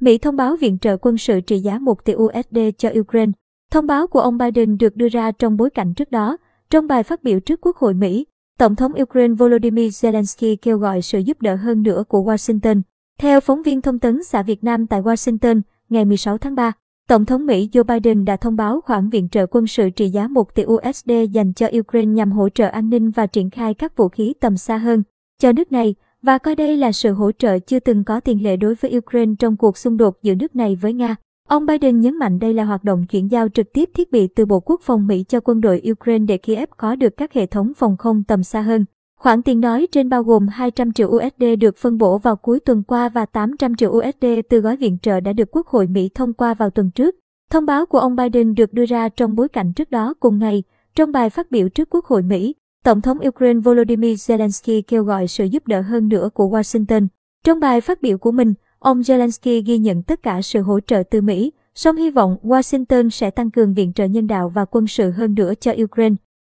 Mỹ thông báo viện trợ quân sự trị giá 1 tỷ USD cho Ukraine. Thông báo của ông Biden được đưa ra trong bối cảnh trước đó. Trong bài phát biểu trước Quốc hội Mỹ, Tổng thống Ukraine Volodymyr Zelensky kêu gọi sự giúp đỡ hơn nữa của Washington. Theo phóng viên thông tấn xã Việt Nam tại Washington, ngày 16 tháng 3, Tổng thống Mỹ Joe Biden đã thông báo khoản viện trợ quân sự trị giá 1 tỷ USD dành cho Ukraine nhằm hỗ trợ an ninh và triển khai các vũ khí tầm xa hơn cho nước này và coi đây là sự hỗ trợ chưa từng có tiền lệ đối với Ukraine trong cuộc xung đột giữa nước này với Nga. Ông Biden nhấn mạnh đây là hoạt động chuyển giao trực tiếp thiết bị từ Bộ Quốc phòng Mỹ cho quân đội Ukraine để Kiev có được các hệ thống phòng không tầm xa hơn. Khoản tiền nói trên bao gồm 200 triệu USD được phân bổ vào cuối tuần qua và 800 triệu USD từ gói viện trợ đã được Quốc hội Mỹ thông qua vào tuần trước. Thông báo của ông Biden được đưa ra trong bối cảnh trước đó cùng ngày, trong bài phát biểu trước Quốc hội Mỹ, Tổng thống Ukraine Volodymyr Zelensky kêu gọi sự giúp đỡ hơn nữa của Washington. Trong bài phát biểu của mình, ông Zelensky ghi nhận tất cả sự hỗ trợ từ Mỹ, song hy vọng Washington sẽ tăng cường viện trợ nhân đạo và quân sự hơn nữa cho Ukraine.